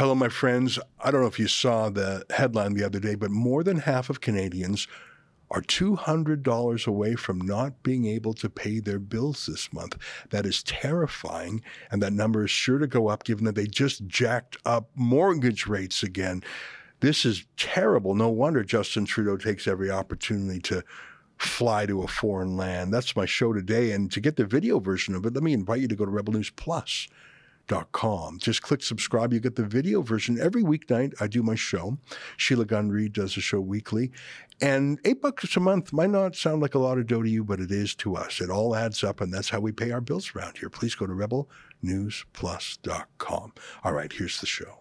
Hello, my friends. I don't know if you saw the headline the other day, but more than half of Canadians are $200 away from not being able to pay their bills this month. That is terrifying, and that number is sure to go up given that they just jacked up mortgage rates again. This is terrible. No wonder Justin Trudeau takes every opportunity to fly to a foreign land. That's my show today. And to get the video version of it, let me invite you to go to Rebel News Plus. Just click subscribe. You get the video version every weeknight. I do my show. Sheila Gunn Reid does a show weekly. And eight bucks a month might not sound like a lot of dough to you, but it is to us. It all adds up, and that's how we pay our bills around here. Please go to rebelnewsplus.com. All right, here's the show.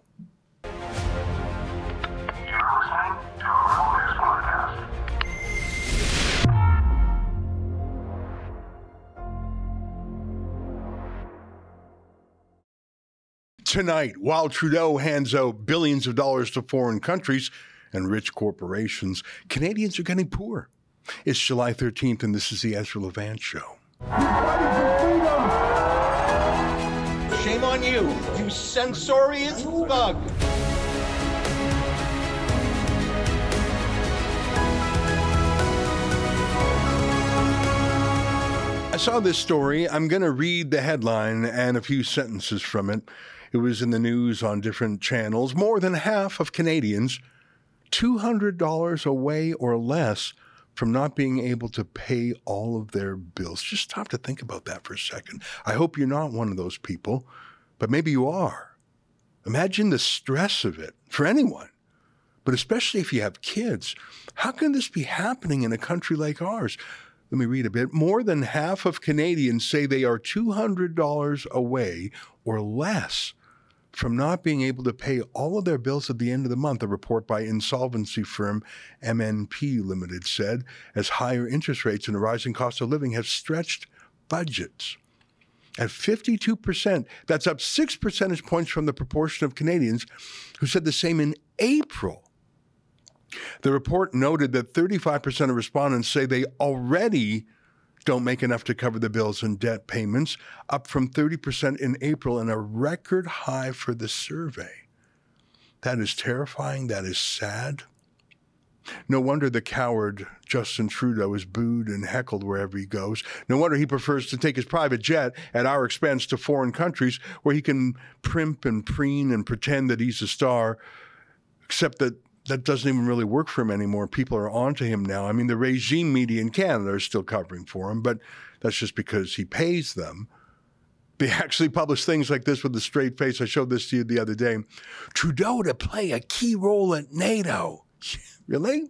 Tonight while Trudeau hands out billions of dollars to foreign countries and rich corporations. Canadians are getting poor. It's July 13th, and this is the Ezra Levant Show. Shame on you, you censorious bug. I saw this story. I'm going to read the headline and a few sentences from it. It was in the news on different channels. More than half of Canadians, $200 away or less from not being able to pay all of their bills. Just stop to think about that for a second. I hope you're not one of those people, but maybe you are. Imagine the stress of it for anyone, but especially if you have kids. How can this be happening in a country like ours? Let me read a bit. More than half of Canadians say they are $200 away or less from not being able to pay all of their bills at the end of the month, a report by insolvency firm MNP Limited said, as higher interest rates and a rising cost of living have stretched budgets. At 52%, that's up six percentage points from the proportion of Canadians who said the same in April. The report noted that 35% of respondents say they already don't make enough to cover the bills and debt payments, up from 30% in April and a record high for the survey. That is terrifying. That is sad. No wonder the coward Justin Trudeau is booed and heckled wherever he goes. No wonder he prefers to take his private jet at our expense to foreign countries where he can primp and preen and pretend that he's a star, except that that doesn't even really work for him anymore. People are onto him now. I mean, the regime media in Canada are still covering for him, but that's just because he pays them. They actually publish things like this with a straight face. I showed this to you the other day. Trudeau to play a key role at NATO. really?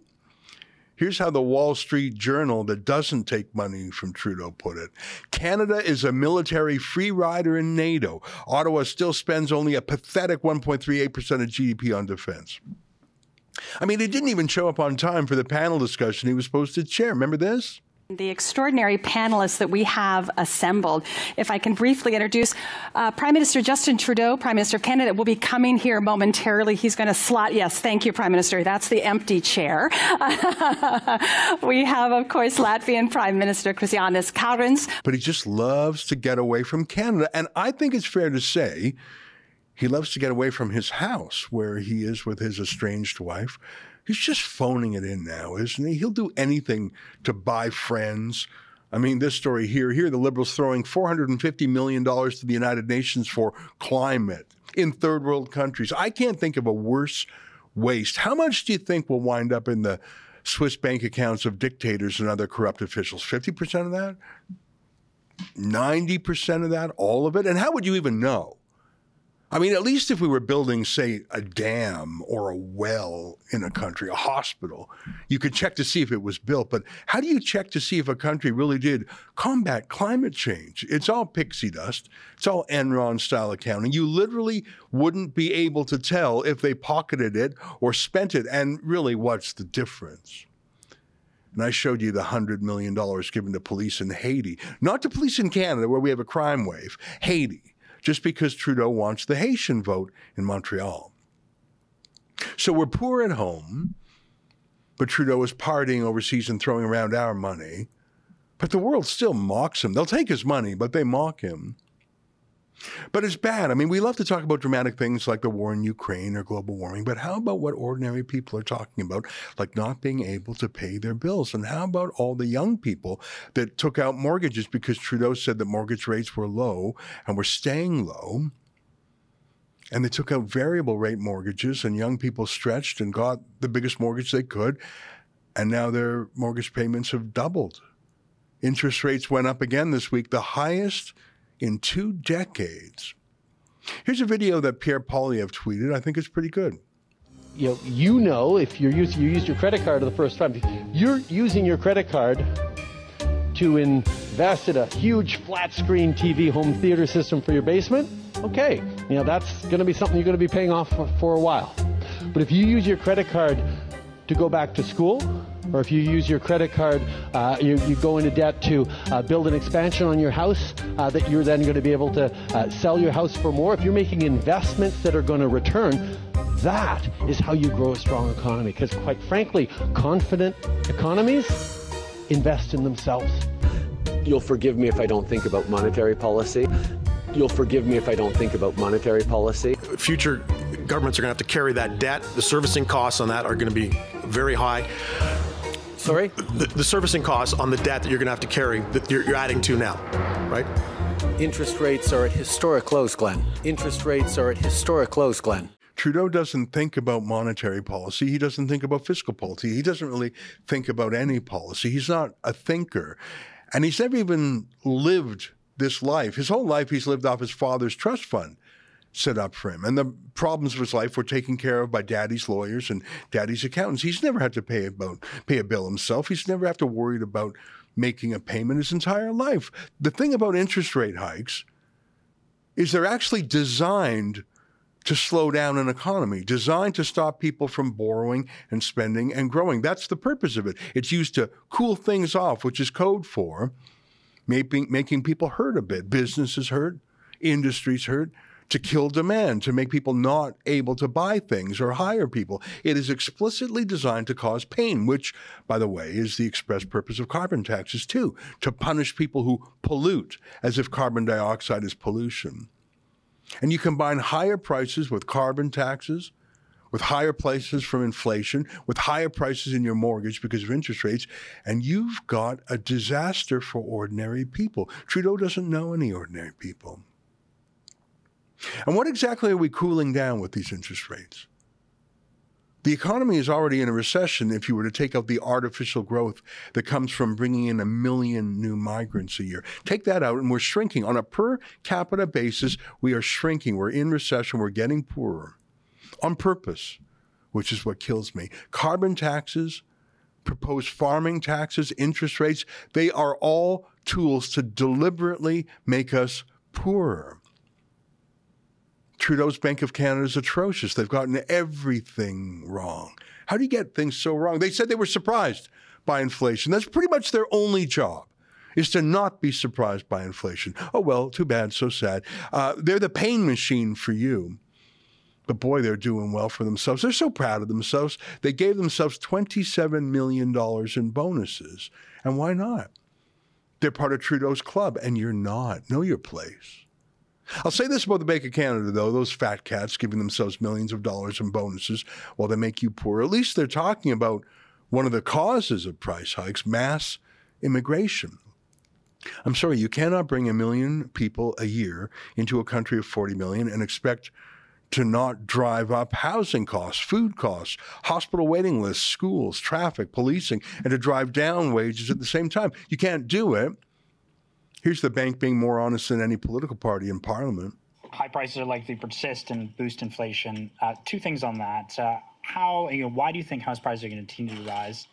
Here's how the Wall Street Journal, that doesn't take money from Trudeau, put it Canada is a military free rider in NATO. Ottawa still spends only a pathetic 1.38% of GDP on defense. I mean, he didn't even show up on time for the panel discussion he was supposed to chair. Remember this? The extraordinary panelists that we have assembled. If I can briefly introduce uh, Prime Minister Justin Trudeau, Prime Minister of Canada, will be coming here momentarily. He's going to slot. Yes, thank you, Prime Minister. That's the empty chair. we have, of course, Latvian Prime Minister Krišjānis Kariņš. But he just loves to get away from Canada. And I think it's fair to say he loves to get away from his house where he is with his estranged wife. He's just phoning it in now, isn't he? He'll do anything to buy friends. I mean, this story here, here, the Liberals throwing $450 million to the United Nations for climate in third world countries. I can't think of a worse waste. How much do you think will wind up in the Swiss bank accounts of dictators and other corrupt officials? 50% of that? 90% of that? All of it? And how would you even know? I mean, at least if we were building, say, a dam or a well in a country, a hospital, you could check to see if it was built. But how do you check to see if a country really did combat climate change? It's all pixie dust. It's all Enron style accounting. You literally wouldn't be able to tell if they pocketed it or spent it. And really, what's the difference? And I showed you the $100 million given to police in Haiti, not to police in Canada, where we have a crime wave, Haiti just because Trudeau wants the Haitian vote in Montreal. So we're poor at home, but Trudeau is partying overseas and throwing around our money. But the world still mocks him. They'll take his money, but they mock him. But it's bad. I mean, we love to talk about dramatic things like the war in Ukraine or global warming, but how about what ordinary people are talking about, like not being able to pay their bills? And how about all the young people that took out mortgages because Trudeau said that mortgage rates were low and were staying low? And they took out variable rate mortgages, and young people stretched and got the biggest mortgage they could. And now their mortgage payments have doubled. Interest rates went up again this week, the highest in two decades. Here's a video that Pierre Poilievre tweeted. I think it's pretty good. You know, you know if you're using, you used your credit card for the first time, you're using your credit card to invest in a huge flat screen TV home theater system for your basement. Okay, you know that's going to be something you're going to be paying off for, for a while. But if you use your credit card to go back to school, or if you use your credit card, uh, you, you, go into debt to uh, build an expansion on your house uh, that you're then going to be able to uh, sell your house for more. If you're making investments that are going to return, that is how you grow a strong economy. Because quite frankly, confident economies invest in themselves. You'll forgive me if I don't think about monetary policy. You'll forgive me if I don't think about monetary policy. Future governments are going to have to carry that debt. The servicing costs on that are going to be very high. Sorry? The, the servicing costs on the debt that you're going to have to carry that you're, you're adding to now, right? Interest rates are at historic lows, Glenn. Interest rates are at historic lows, Glenn. Trudeau doesn't think about monetary policy. He doesn't think about fiscal policy. He doesn't really think about any policy. He's not a thinker. And he's never even lived this life. His whole life, he's lived off his father's trust fund set up for him. And the problems of his life were taken care of by daddy's lawyers and daddy's accountants. He's never had to pay about pay a bill himself. He's never had to worry about making a payment his entire life. The thing about interest rate hikes is they're actually designed to slow down an economy, designed to stop people from borrowing and spending and growing. That's the purpose of it. It's used to cool things off, which is code for making, making people hurt a bit. Businesses hurt, industries hurt, to kill demand, to make people not able to buy things or hire people. It is explicitly designed to cause pain, which, by the way, is the express purpose of carbon taxes, too, to punish people who pollute, as if carbon dioxide is pollution. And you combine higher prices with carbon taxes, with higher prices from inflation, with higher prices in your mortgage because of interest rates, and you've got a disaster for ordinary people. Trudeau doesn't know any ordinary people. And what exactly are we cooling down with these interest rates? The economy is already in a recession if you were to take out the artificial growth that comes from bringing in a million new migrants a year. Take that out, and we're shrinking. On a per capita basis, we are shrinking. We're in recession. We're getting poorer on purpose, which is what kills me. Carbon taxes, proposed farming taxes, interest rates, they are all tools to deliberately make us poorer. Trudeau's Bank of Canada is atrocious. They've gotten everything wrong. How do you get things so wrong? They said they were surprised by inflation. That's pretty much their only job is to not be surprised by inflation. Oh, well, too bad, so sad. Uh, they're the pain machine for you. But boy, they're doing well for themselves. They're so proud of themselves. They gave themselves $27 million in bonuses. And why not? They're part of Trudeau's club, and you're not. Know your place. I'll say this about the Bank of Canada, though those fat cats giving themselves millions of dollars in bonuses while they make you poor. At least they're talking about one of the causes of price hikes mass immigration. I'm sorry, you cannot bring a million people a year into a country of 40 million and expect to not drive up housing costs, food costs, hospital waiting lists, schools, traffic, policing, and to drive down wages at the same time. You can't do it Here's the bank being more honest than any political party in parliament. High prices are likely to persist and boost inflation. Uh, two things on that. Uh, how, you know, why do you think house prices are going to continue to rise?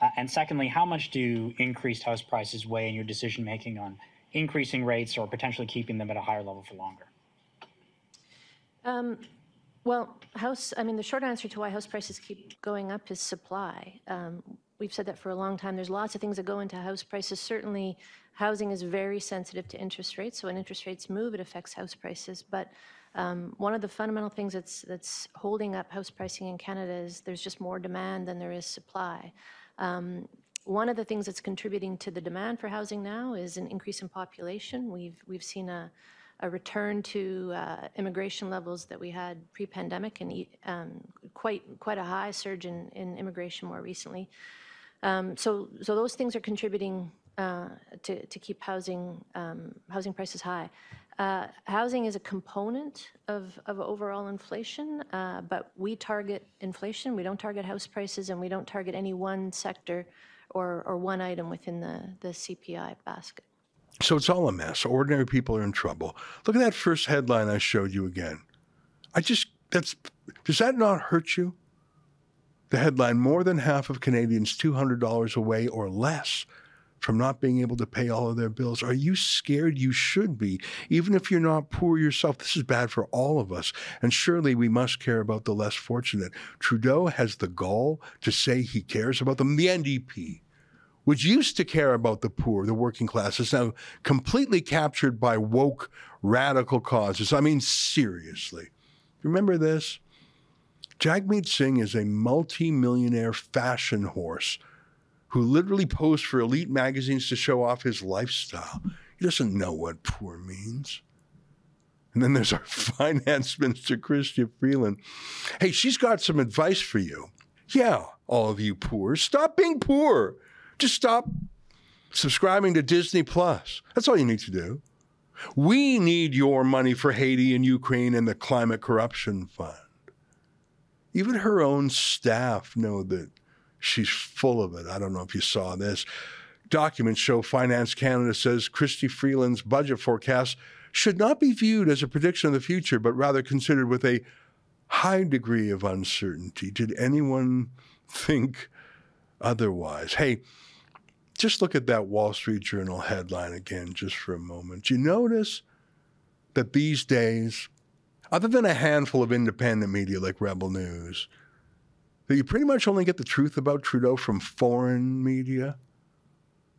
Uh, and secondly, how much do increased house prices weigh in your decision making on increasing rates or potentially keeping them at a higher level for longer? Um, well, house, I mean, the short answer to why house prices keep going up is supply. Um, we've said that for a long time. There's lots of things that go into house prices. Certainly, housing is very sensitive to interest rates. So when interest rates move, it affects house prices. But um, one of the fundamental things that's that's holding up house pricing in Canada is there's just more demand than there is supply. Um, one of the things that's contributing to the demand for housing now is an increase in population. We've we've seen a a return to uh, immigration levels that we had pre-pandemic and um, quite quite a high surge in, in immigration more recently. Um, so so those things are contributing uh, to, to keep housing um, housing prices high. Uh, housing is a component of, of overall inflation, uh, but we target inflation. We don't target house prices, and we don't target any one sector or, or one item within the, the CPI basket. So it's all a mess. Ordinary people are in trouble. Look at that first headline I showed you again. I just, that's, does that not hurt you? The headline More than half of Canadians $200 away or less from not being able to pay all of their bills. Are you scared? You should be. Even if you're not poor yourself, this is bad for all of us. And surely we must care about the less fortunate. Trudeau has the gall to say he cares about them. The NDP, which used to care about the poor, the working class, is now completely captured by woke radical causes. I mean, seriously. Remember this? Jagmeet Singh is a multi-millionaire fashion horse who literally posed for elite magazines to show off his lifestyle. He doesn't know what poor means. And then there's our finance minister, Chrystia Freeland. Hey, she's got some advice for you. Yeah, all of you poor, stop being poor. Just stop subscribing to Disney Plus. That's all you need to do. We need your money for Haiti and Ukraine and the Climate Corruption Fund. Even her own staff know that She's full of it. I don't know if you saw this. Documents show Finance Canada says Chrystia Freeland's budget forecast should not be viewed as a prediction of the future, but rather considered with a high degree of uncertainty. Did anyone think otherwise? Hey, just look at that Wall Street Journal headline again, just for a moment. Do you notice that these days, other than a handful of independent media like Rebel News, that you pretty much only get the truth about Trudeau from foreign media,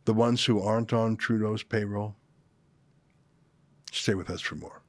the ones who aren't on Trudeau's payroll. Stay with us for more.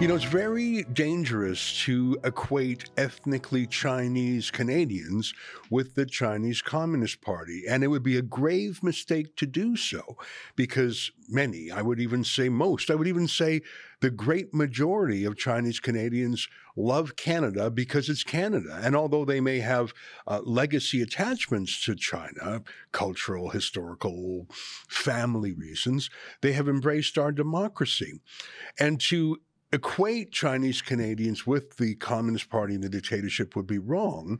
You know, it's very dangerous to equate ethnically Chinese Canadians with the Chinese Communist Party. And it would be a grave mistake to do so because many, I would even say most, I would even say the great majority of Chinese Canadians love Canada because it's Canada. And although they may have uh, legacy attachments to China, cultural, historical, family reasons, they have embraced our democracy. And to equate Chinese Canadians with the Communist Party and the dictatorship would be wrong.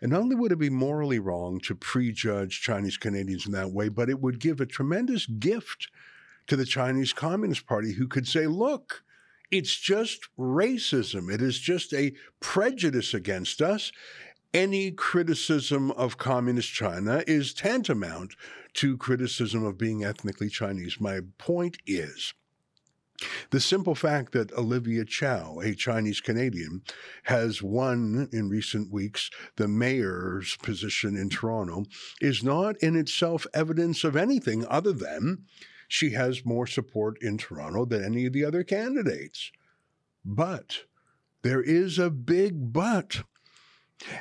And not only would it be morally wrong to prejudge Chinese Canadians in that way, but it would give a tremendous gift to the Chinese Communist Party who could say, look, it's just racism. It is just a prejudice against us. Any criticism of Communist China is tantamount to criticism of being ethnically Chinese. My point is, the simple fact that Olivia Chow, a Chinese Canadian, has won in recent weeks the mayor's position in Toronto is not in itself evidence of anything other than she has more support in Toronto than any of the other candidates. But there is a big but.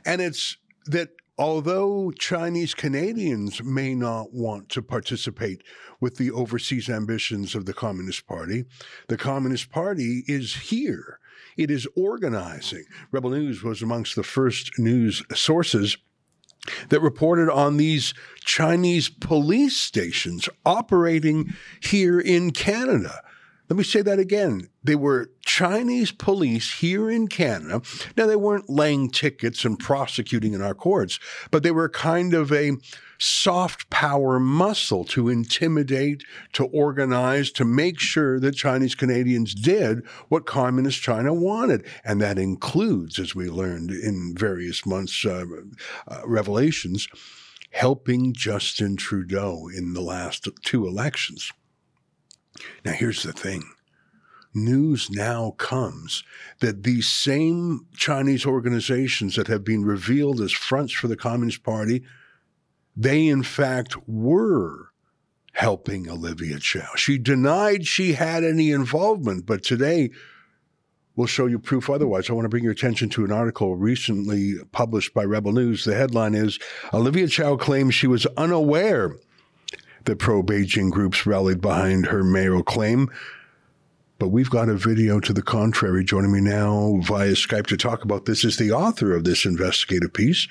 And it's that although Chinese Canadians may not want to participate with the overseas ambitions of the Communist Party, the Communist Party is here. It is organizing. Rebel News was amongst the first news sources that reported on these Chinese police stations operating here in Canada. Let me say that again. They were Chinese police here in Canada. Now, they weren't laying tickets and prosecuting in our courts, but they were kind of a soft power muscle to intimidate, to organize, to make sure that Chinese Canadians did what Communist China wanted. And that includes, as we learned in various months' uh, uh, revelations, helping Justin Trudeau in the last two elections. Now, here's the thing news now comes that these same Chinese organizations that have been revealed as fronts for the Communist Party, they in fact were helping Olivia Chow. She denied she had any involvement, but today we'll show you proof otherwise. I want to bring your attention to an article recently published by Rebel News. The headline is Olivia Chow claims she was unaware that pro Beijing groups rallied behind her mayoral claim. But we've got a video to the contrary. Joining me now via Skype to talk about this is the author of this investigative piece,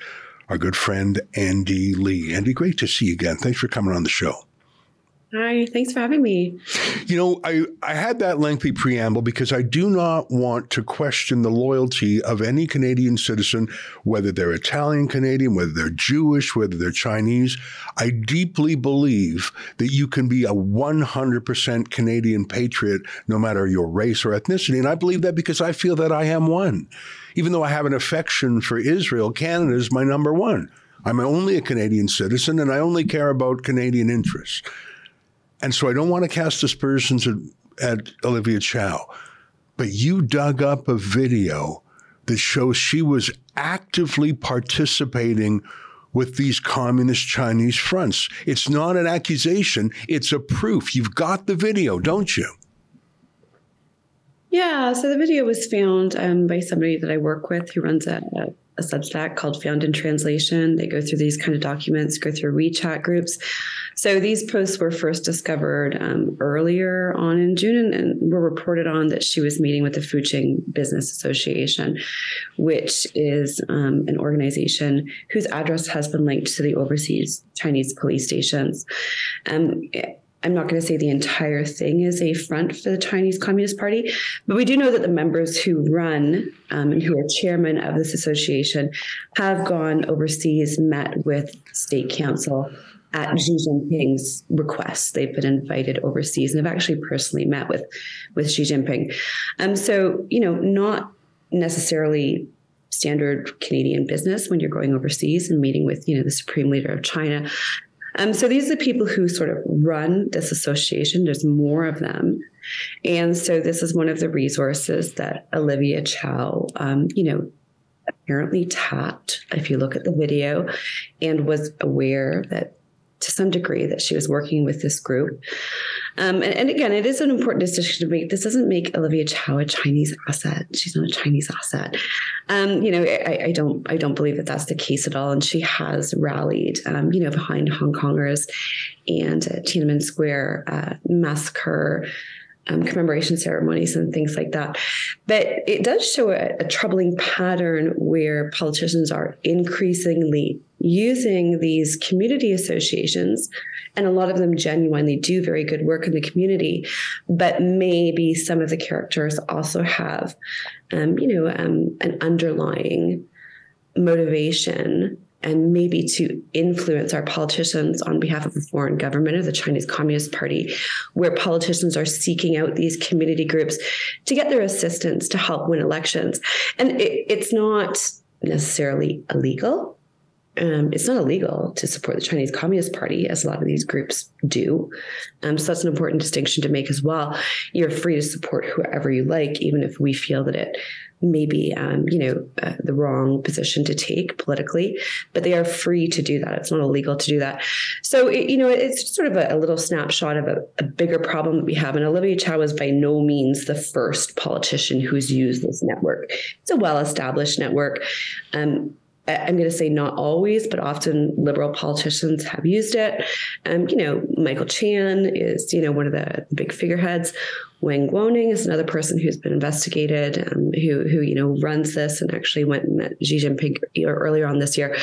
our good friend Andy Lee. Andy, great to see you again. Thanks for coming on the show. Hi, thanks for having me. You know, I, I had that lengthy preamble because I do not want to question the loyalty of any Canadian citizen, whether they're Italian Canadian, whether they're Jewish, whether they're Chinese. I deeply believe that you can be a 100% Canadian patriot no matter your race or ethnicity. And I believe that because I feel that I am one. Even though I have an affection for Israel, Canada is my number one. I'm only a Canadian citizen and I only care about Canadian interests. And so I don't want to cast aspersions at, at Olivia Chow, but you dug up a video that shows she was actively participating with these communist Chinese fronts. It's not an accusation, it's a proof. You've got the video, don't you? Yeah, so the video was found um, by somebody that I work with who runs a, a Substack called Found in Translation. They go through these kind of documents, go through WeChat groups. So these posts were first discovered um, earlier on in June and, and, were reported on that she was meeting with the Fuqing Business Association, which is um, an organization whose address has been linked to the overseas Chinese police stations. Um, I'm not going to say the entire thing is a front for the Chinese Communist Party, but we do know that the members who run um, and who are chairman of this association have gone overseas, met with state council at Xi Jinping's request. They've been invited overseas and have actually personally met with with Xi Jinping. Um, so you know, not necessarily standard Canadian business when you're going overseas and meeting with you know the supreme leader of China. Um, so these are the people who sort of run this association. There's more of them. And so this is one of the resources that Olivia Chow, um, you know, apparently tapped, if you look at the video, and was aware that to some degree that she was working with this group. Um, and, and, again, it is an important decision to make. This doesn't make Olivia Chow a Chinese asset. She's not a Chinese asset. Um, you know, I, I, don't, I don't believe that that's the case at all. And she has rallied, um, you know, behind Hong Kongers and uh, Tiananmen Square uh, massacre. Um, commemoration ceremonies and things like that. But it does show a, a troubling pattern where politicians are increasingly using these community associations and a lot of them genuinely do very good work in the community but maybe some of the characters also have um, you know um, an underlying motivation and maybe to influence our politicians on behalf of a foreign government or the Chinese Communist Party, where politicians are seeking out these community groups to get their assistance to help win elections. And it, it's not necessarily illegal um, it's not illegal to support the Chinese Communist Party, as a lot of these groups do. Um, so that's an important distinction to make as well. You're free to support whoever you like, even if we feel that it may be, um, you know, uh, the wrong position to take politically. But they are free to do that. It's not illegal to do that. So it, you know, it's sort of a, a little snapshot of a, a, bigger problem that we have. And Olivia Chow is by no means the first politician who's used this network. It's a well-established network. Um, I'm going to say not always, but often liberal politicians have used it. Um, you know, Michael Chan is, you know, one of the, big figureheads. Wang Guoning is another person who's been investigated, um, who, who, you know, runs this and actually went and met Xi Jinping earlier on this year.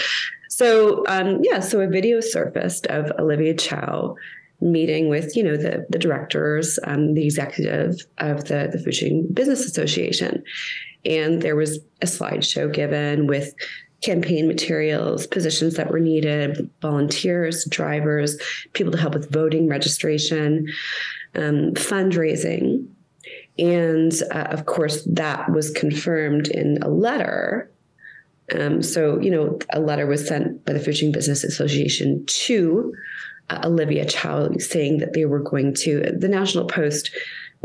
So, um, yeah, so a video surfaced of Olivia Chow meeting with, you know, the, the directors, um, the executive of the, the Fuqing Business Association. And there was a slideshow given with campaign materials, positions that were needed, volunteers, drivers, people to help with voting registration, um, fundraising. And uh, of course, that was confirmed in a letter. Um, so, you know, a letter was sent by the Fuqing Business Association to uh, Olivia Chow saying that they were going to, the National Post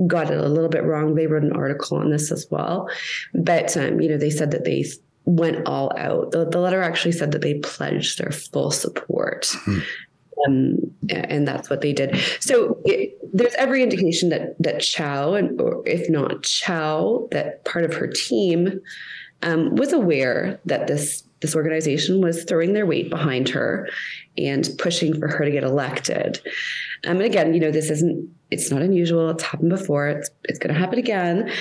got it a little bit wrong. They wrote an article on this as well. But, um, you know, they said that they went all out. The, the letter actually said that they pledged their full support. Mm-hmm. Um, and that's what they did. So it, there's every indication that that Chow, and or if not Chow, that part of her team um, was aware that this this organization was throwing their weight behind her and pushing for her to get elected. Um, and again, you know, this isn't it's not unusual. It's happened before. It's it's going to happen again.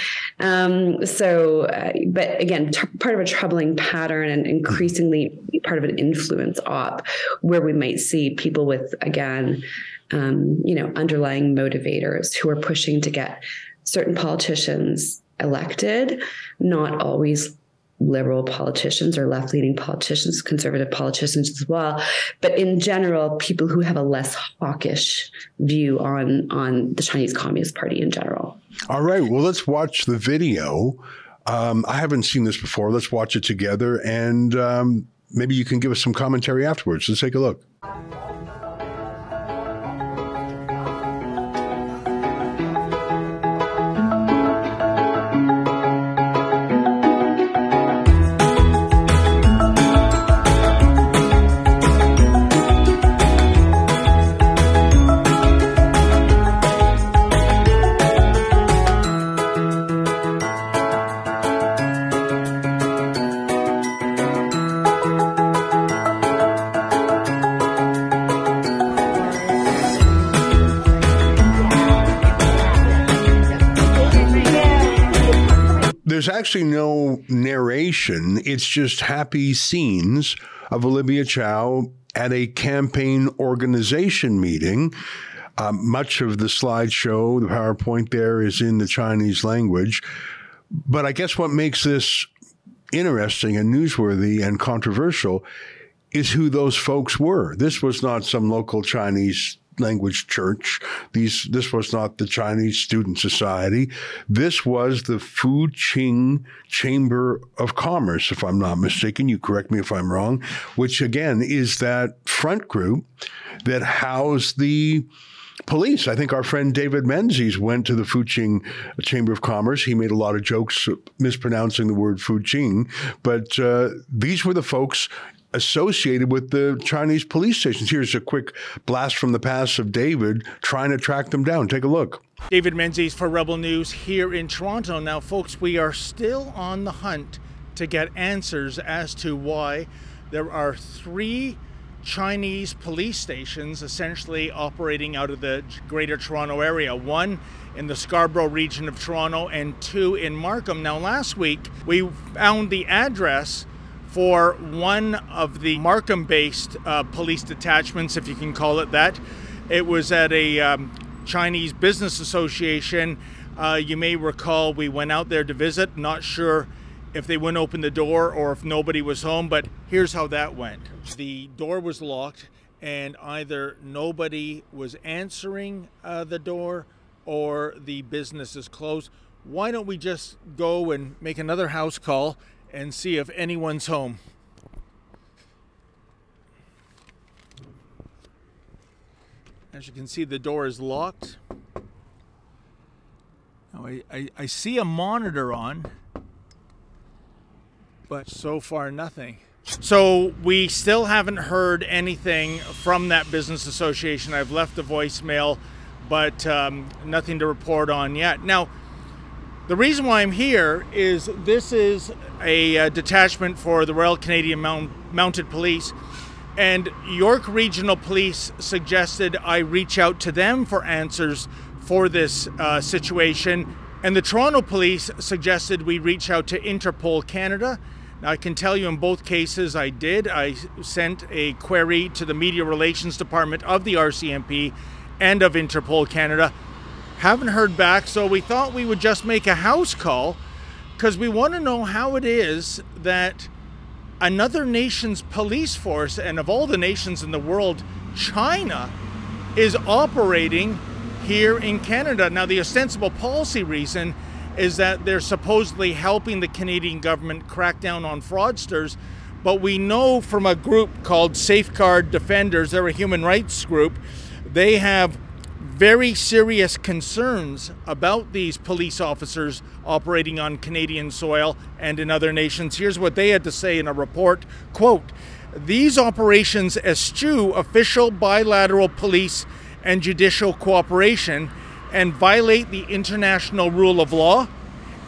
Um, so, uh, but again, t- part of a troubling pattern and increasingly part of an influence op, where we might see people with again, um, you know, underlying motivators who are pushing to get certain politicians elected, not always liberal politicians or left leaning politicians, conservative politicians as well. But in general, people who have a less hawkish view on, on the Chinese Communist Party in general. All right. Well, let's watch the video. Um, I haven't seen this before. Let's watch it together and um, maybe you can give us some commentary afterwards. Let's take a look. There's actually no narration. It's just happy scenes of Olivia Chow at a campaign organization meeting. Um, much of the slideshow, the PowerPoint there is in the Chinese language. But I guess what makes this interesting and newsworthy and controversial is who those folks were. This was not some local Chinese language church. These, this was not the Chinese Student Society. This was the Fuqing Chamber of Commerce, if I'm not mistaken. You correct me if I'm wrong, which again is that front group that housed the police. I think our friend David Menzies went to the Fuqing Chamber of Commerce. He made a lot of jokes mispronouncing the word Fuqing, but uh, these were the folks associated with the Chinese police stations. Here's a quick blast from the past of David trying to track them down. Take a look. David Menzies for Rebel News here in Toronto. Now, folks, we are still on the hunt to get answers as to why there are three Chinese police stations essentially operating out of the Greater Toronto area. One in the Scarborough region of Toronto and two in Markham. Now, last week we found the address for one of the Markham based uh, police detachments, if you can call it that. It was at a um, Chinese Business Association. Uh, you may recall we went out there to visit, not sure if they wouldn't open the door or if nobody was home, but here's how that went. The door was locked, and either nobody was answering uh, the door or the business is closed. Why don't we just go and make another house call and see if anyone's home. As you can see, the door is locked. Now, I, I, I see a monitor on, but so far nothing. So we still haven't heard anything from that business association. I've left a voicemail, but um, nothing to report on yet. Now, the reason why I'm here is this is a uh, detachment for the Royal Canadian Mount- Mounted Police, and York Regional Police suggested I reach out to them for answers for this uh, situation, and the Toronto Police suggested we reach out to Interpol Canada. Now, I can tell you in both cases I did. I sent a query to the Media Relations Department of the RCMP and of Interpol Canada haven't heard back, so we thought we would just make a house call because we want to know how it is that another nation's police force, and of all the nations in the world, China, is operating here in Canada. Now, the ostensible policy reason is that they're supposedly helping the Canadian government crack down on fraudsters. But we know from a group called Safeguard Defenders, they're a human rights group, they have very serious concerns about these police officers operating on Canadian soil and in other nations. Here's what they had to say in a report quote, these operations eschew official bilateral police and judicial cooperation and violate the international rule of law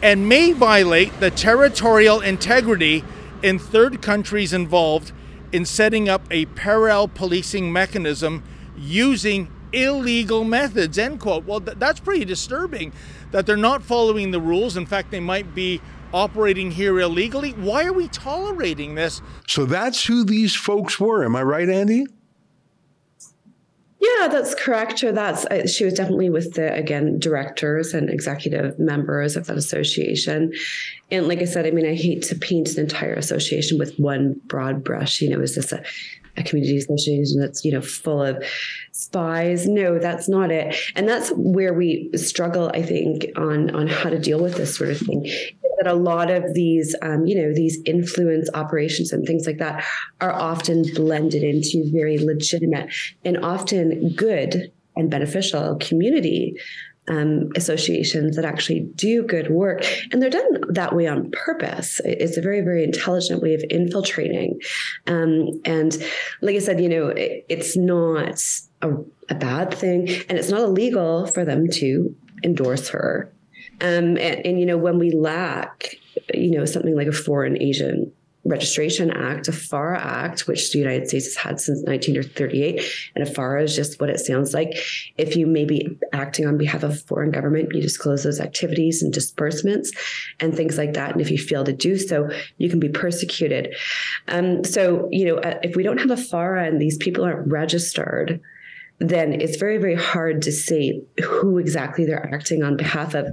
and may violate the territorial integrity in third countries involved in setting up a parallel policing mechanism using illegal methods end quote well th- that's pretty disturbing that they're not following the rules in fact they might be operating here illegally why are we tolerating this So that's who these folks were. Am I right, Andy? Yeah, that's correct. Or that's uh, she was definitely with the again directors and executive members of that association. And like I said, I mean, I hate to paint an entire association with one broad brush. You know, is this a, a community association that's you know full of spies? No, that's not it. And that's where we struggle, I think, on on how to deal with this sort of thing. That a lot of these, um, you know, these influence operations and things like that are often blended into very legitimate and often good and beneficial community um, associations that actually do good work. And they're done that way on purpose. It's a very, very intelligent way of infiltrating. Um, and like I said, you know, it, it's not a, a bad thing and it's not illegal for them to endorse her. Um, and, and, you know, when we lack, you know, something like a foreign Agent Registration Act, a FARA Act, which the United States has had since 1938. And a FARA is just what it sounds like. If you may be acting on behalf of a foreign government, you disclose those activities and disbursements and things like that. And if you fail to do so, you can be persecuted. Um, so, you know, uh, if we don't have a FARA and these people aren't registered, then it's very, very hard to say who exactly they're acting on behalf of.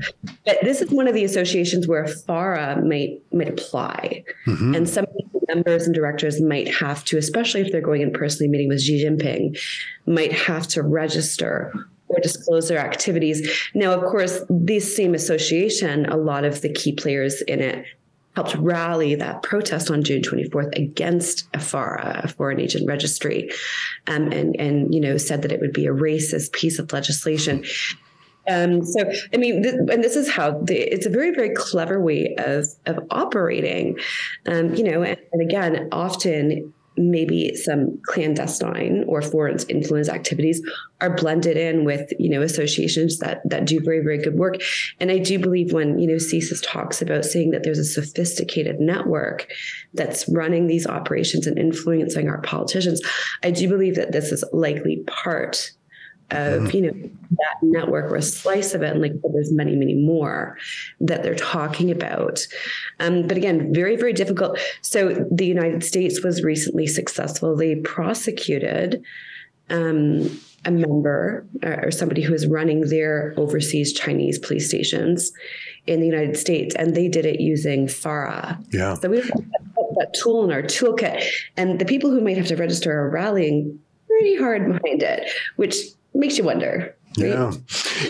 But this is one of the associations where FARA might might apply, Mm-hmm. and some members and directors might have to, especially if they're going in personally meeting with Xi Jinping, might have to register or disclose their activities. Now, of course, this same association, a lot of the key players in it helped rally that protest on June 24th against a FARA, a foreign agent registry, um, and and you know said that it would be a racist piece of legislation. Um, so, I mean, th- and this is how the, it's a very, very clever way of of operating. Um, you know, and, and again, often maybe some clandestine or foreign influence activities are blended in with you know associations that that do very very good work and i do believe when you know CSIS talks about saying that there's a sophisticated network that's running these operations and influencing our politicians i do believe that this is likely part of you know that network or a slice of it and like there's many many more that they're talking about. Um, but again very very difficult. So the united states was recently successfully prosecuted um, a member or, or somebody who is running their overseas chinese police stations in the united states and they did it using fara Yeah. so we have that tool in our toolkit and the people who might have to register are rallying pretty hard behind it which makes you wonder. right? Yeah.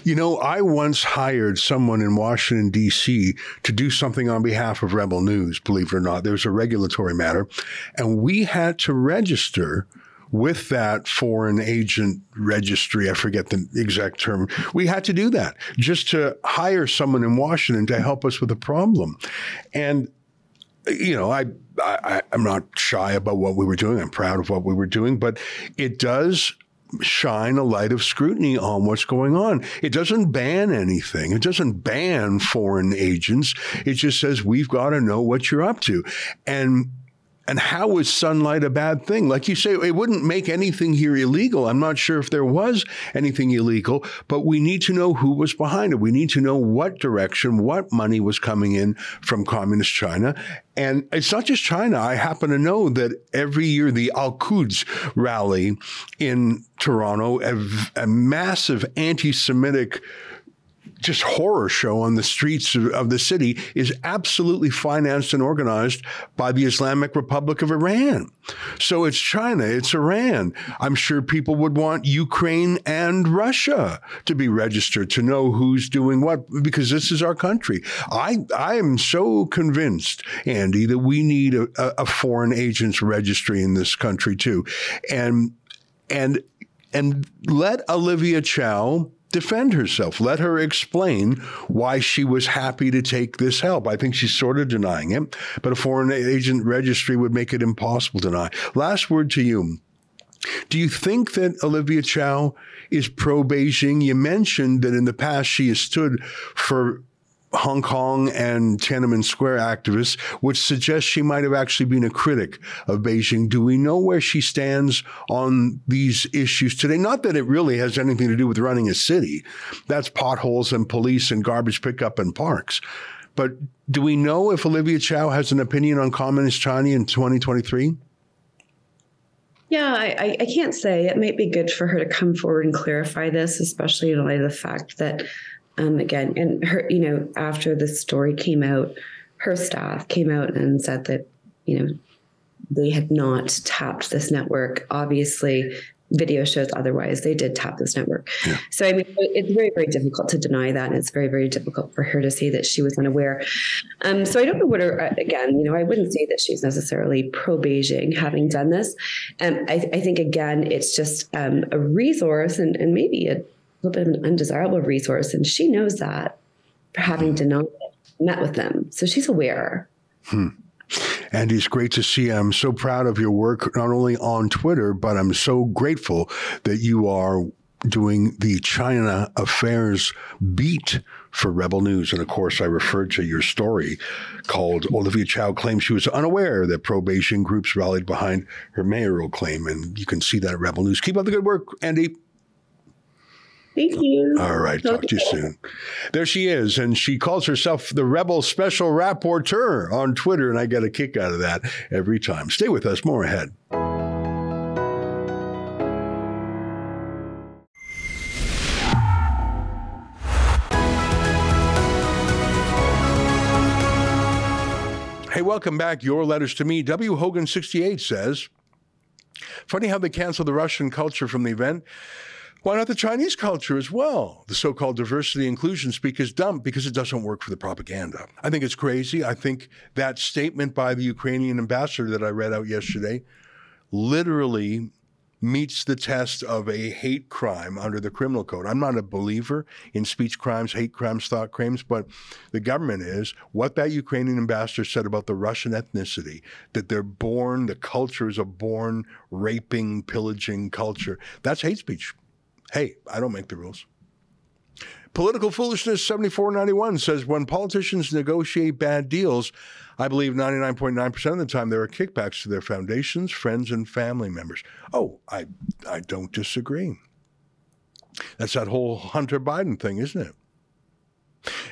You know, I once hired someone in Washington, D.C. to do something on behalf of Rebel News, believe it or not. There was a regulatory matter, and we had to register with that foreign agent registry. I forget the exact term. We had to do that just to hire someone in Washington to help us with a problem. And you know, I, I I'm not shy about what we were doing. I'm proud of what we were doing, but it does shine a light of scrutiny on what's going on. It doesn't ban anything. It doesn't ban foreign agents. It just says we've got to know what you're up to. And and how is sunlight a bad thing? Like you say, it wouldn't make anything here illegal. I'm not sure if there was anything illegal, but we need to know who was behind it. We need to know what direction, what money was coming in from communist China. And it's not just China. I happen to know that every year the Al Quds rally in Toronto, a, a massive anti Semitic just horror show on the streets of, of the city is absolutely financed and organized by the Islamic Republic of Iran. So it's China, it's Iran. I'm sure people would want Ukraine and Russia to be registered to know who's doing what because this is our country. I I am so convinced, Andy, that we need a, a foreign agents registry in this country too, and and and let Olivia Chow defend herself. Let her explain why she was happy to take this help. I think she's sort of denying it, but a foreign agent registry would make it impossible to deny. Last word to you. Do you think that Olivia Chow is pro Beijing? You mentioned that in the past she has stood for Hong Kong and Tiananmen Square activists, which suggests she might have actually been a critic of Beijing. Do we know where she stands on these issues today? Not that it really has anything to do with running a city. That's potholes and police and garbage pickup and parks. But do we know if Olivia Chow has an opinion on Communist China in 2023? Yeah, I, I can't say. It might be good for her to come forward and clarify this, especially in light of the fact that um, again, and her, you know, after the story came out, her staff came out and said that, you know, they had not tapped this network. Obviously, video shows otherwise. They did tap this network. Yeah. So, I mean, it's very, very difficult to deny that. And it's very, very difficult for her to say that she was unaware. Um, so, I don't know what her, again, you know, I wouldn't say that she's necessarily pro Beijing having done this. And um, I, I, think, again, it's just um, a resource and, and maybe a little bit of an undesirable resource. And she knows that for having denied it, met with them. So she's aware. Hmm. Andy, it's great to see. I'm so proud of your work, not only on Twitter, but I'm so grateful that you are doing the China affairs beat for Rebel News. And of course, I referred to your story called Olivia Chow claims she was unaware that pro Beijing groups rallied behind her mayoral claim. And you can see that at Rebel News. Keep up the good work, Andy. Thank you. All right. Talk to you soon. There she is. And she calls herself the Rebel Special Rapporteur on Twitter. And I get a kick out of that every time. Stay with us. More ahead. Hey, welcome back. Your letters to me. W. Hogan 68 says, Funny how they canceled the Russian culture from the event. Why not the Chinese culture as well? The so called diversity inclusion speak is dumb because it doesn't work for the propaganda. I think it's crazy. I think that statement by the Ukrainian ambassador that I read out yesterday literally meets the test of a hate crime under the criminal code. I'm not a believer in speech crimes, hate crimes, thought crimes, but the government is. What that Ukrainian ambassador said about the Russian ethnicity, that they're born, the culture is a born raping, pillaging culture, that's hate speech. Hey, I don't make the rules. Political Foolishness 7491 says when politicians negotiate bad deals, I believe 99.9% of the time there are kickbacks to their foundations, friends, and family members. Oh, I, I don't disagree. That's that whole Hunter Biden thing, isn't it?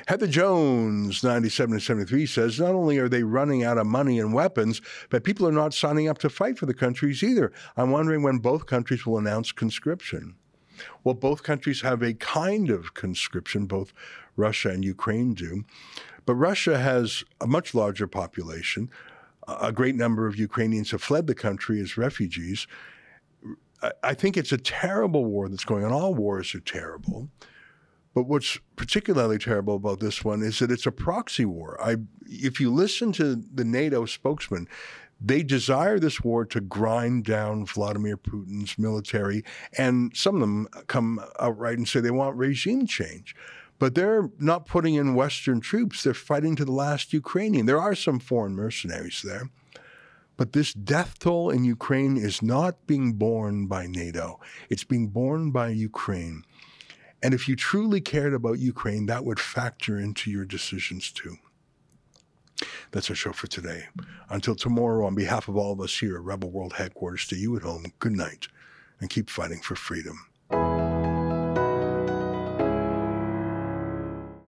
Heather Jones, 97 73, says not only are they running out of money and weapons, but people are not signing up to fight for the countries either. I'm wondering when both countries will announce conscription. Well, both countries have a kind of conscription, both Russia and Ukraine do. But Russia has a much larger population. A great number of Ukrainians have fled the country as refugees. I think it's a terrible war that's going on. All wars are terrible. But what's particularly terrible about this one is that it's a proxy war. I, if you listen to the NATO spokesman, they desire this war to grind down Vladimir Putin's military, and some of them come outright and say they want regime change. But they're not putting in Western troops. They're fighting to the last Ukrainian. There are some foreign mercenaries there. But this death toll in Ukraine is not being borne by NATO, it's being borne by Ukraine. And if you truly cared about Ukraine, that would factor into your decisions too. That's our show for today. Until tomorrow, on behalf of all of us here at Rebel World Headquarters, to you at home, good night and keep fighting for freedom.